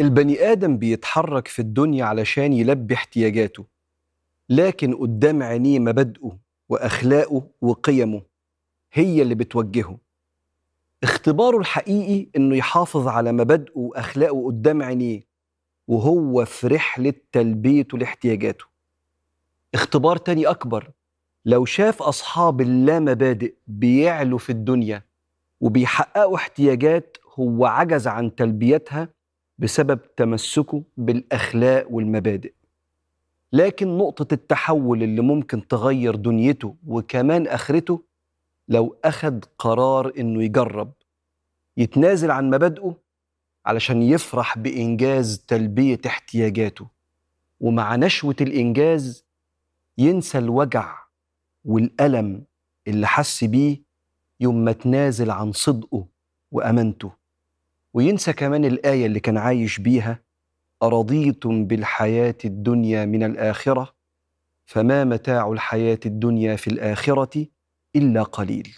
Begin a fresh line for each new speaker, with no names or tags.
البني آدم بيتحرك في الدنيا علشان يلبي احتياجاته لكن قدام عينيه مبادئه وأخلاقه وقيمه هي اللي بتوجهه. اختباره الحقيقي إنه يحافظ على مبادئه وأخلاقه قدام عينيه وهو في رحلة تلبيته لاحتياجاته. اختبار تاني أكبر لو شاف أصحاب اللامبادئ بيعلوا في الدنيا وبيحققوا احتياجات هو عجز عن تلبيتها بسبب تمسكه بالأخلاق والمبادئ. لكن نقطة التحول اللي ممكن تغير دنيته وكمان آخرته لو اخذ قرار إنه يجرب يتنازل عن مبادئه علشان يفرح بإنجاز تلبية احتياجاته. ومع نشوة الإنجاز ينسى الوجع والألم اللي حس بيه يوم ما تنازل عن صدقه وأمانته. وينسى كمان الآية اللي كان عايش بيها أرضيتم بالحياة الدنيا من الآخرة؟ فما متاع الحياة الدنيا في الآخرة إلا قليل.